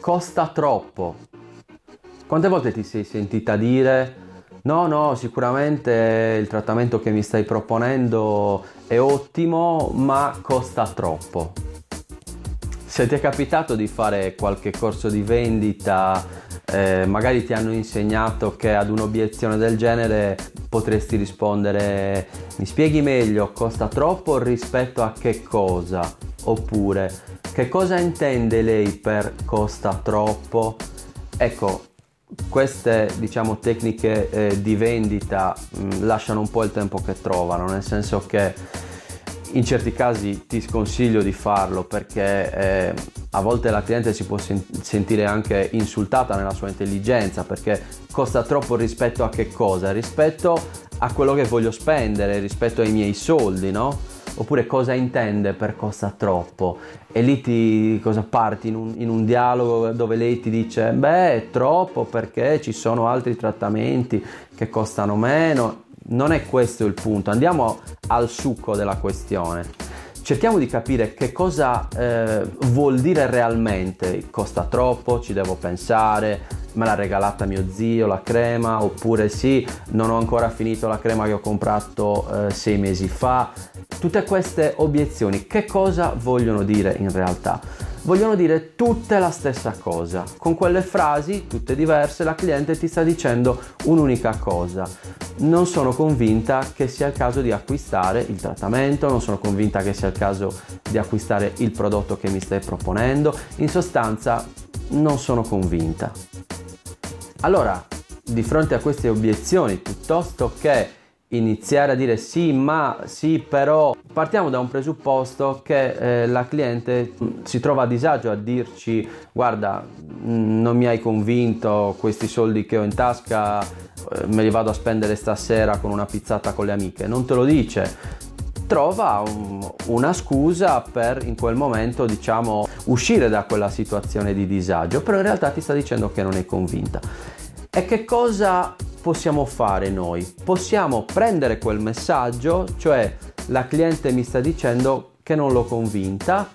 costa troppo. Quante volte ti sei sentita dire no, no, sicuramente il trattamento che mi stai proponendo è ottimo, ma costa troppo. Se ti è capitato di fare qualche corso di vendita, eh, magari ti hanno insegnato che ad un'obiezione del genere potresti rispondere mi spieghi meglio, costa troppo rispetto a che cosa? Oppure che cosa intende lei per costa troppo? Ecco, queste diciamo tecniche eh, di vendita mh, mm, lasciano un po' il tempo che trovano, nel senso che in certi casi ti sconsiglio di farlo perché eh, a volte la cliente si può sen- sentire anche insultata nella sua intelligenza perché costa troppo rispetto a che cosa? Rispetto a quello che voglio spendere, rispetto ai miei soldi, no? Oppure cosa intende per costa troppo? E lì ti cosa parti in un, in un dialogo dove lei ti dice beh è troppo perché ci sono altri trattamenti che costano meno non è questo il punto, andiamo al succo della questione. Cerchiamo di capire che cosa eh, vuol dire realmente, costa troppo, ci devo pensare, me l'ha regalata mio zio la crema, oppure sì, non ho ancora finito la crema che ho comprato eh, sei mesi fa. Tutte queste obiezioni che cosa vogliono dire in realtà? vogliono dire tutte la stessa cosa. Con quelle frasi, tutte diverse, la cliente ti sta dicendo un'unica cosa. Non sono convinta che sia il caso di acquistare il trattamento, non sono convinta che sia il caso di acquistare il prodotto che mi stai proponendo. In sostanza, non sono convinta. Allora, di fronte a queste obiezioni, piuttosto che iniziare a dire sì, ma sì, però partiamo da un presupposto che eh, la cliente si trova a disagio a dirci guarda, non mi hai convinto, questi soldi che ho in tasca eh, me li vado a spendere stasera con una pizzata con le amiche, non te lo dice. Trova un, una scusa per in quel momento, diciamo, uscire da quella situazione di disagio, però in realtà ti sta dicendo che non è convinta. E che cosa possiamo fare noi? Possiamo prendere quel messaggio, cioè la cliente mi sta dicendo che non l'ho convinta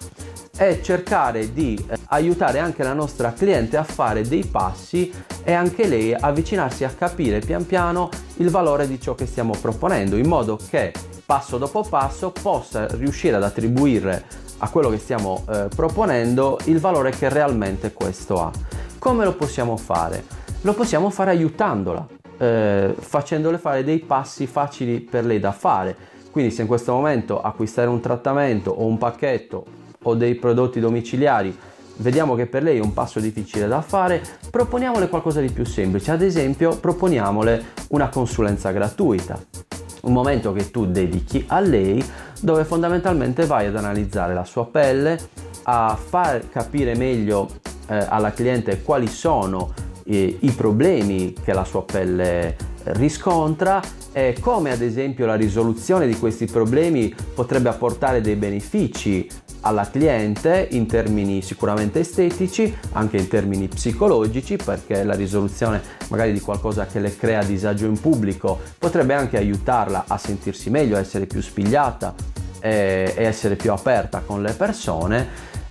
e cercare di eh, aiutare anche la nostra cliente a fare dei passi e anche lei avvicinarsi a capire pian piano il valore di ciò che stiamo proponendo in modo che passo dopo passo possa riuscire ad attribuire a quello che stiamo eh, proponendo il valore che realmente questo ha. Come lo possiamo fare? Lo possiamo fare aiutandola, eh, facendole fare dei passi facili per lei da fare. Quindi se in questo momento acquistare un trattamento o un pacchetto o dei prodotti domiciliari vediamo che per lei è un passo difficile da fare, proponiamole qualcosa di più semplice. Ad esempio, proponiamole una consulenza gratuita. Un momento che tu dedichi a lei dove fondamentalmente vai ad analizzare la sua pelle, a far capire meglio eh, alla cliente quali sono eh, i problemi che la sua pelle riscontra e come ad esempio la risoluzione di questi problemi potrebbe apportare dei benefici alla cliente in termini sicuramente estetici, anche in termini psicologici, perché la risoluzione magari di qualcosa che le crea disagio in pubblico potrebbe anche aiutarla a sentirsi meglio, a essere più spigliata e, e essere più aperta con le persone.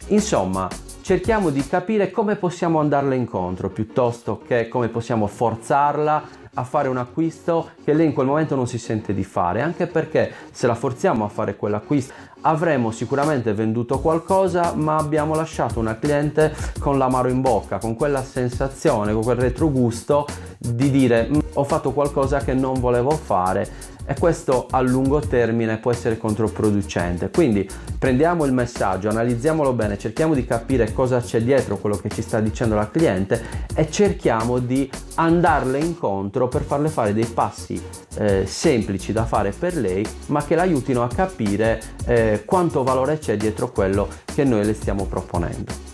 Insomma, cerchiamo di capire come possiamo andarle incontro piuttosto che come possiamo forzarla a fare un acquisto che lei in quel momento non si sente di fare, anche perché se la forziamo a fare quell'acquisto avremo sicuramente venduto qualcosa, ma abbiamo lasciato una cliente con l'amaro in bocca, con quella sensazione, con quel retrogusto di dire mm, ho fatto qualcosa che non volevo fare e questo a lungo termine può essere controproducente. Quindi prendiamo il messaggio, analizziamolo bene, cerchiamo di capire cosa c'è dietro quello che ci sta dicendo la cliente e cerchiamo di andarle incontro per farle fare dei passi eh, semplici da fare per lei, ma che l'aiutino a capire quanto valore c'è dietro quello che noi le stiamo proponendo.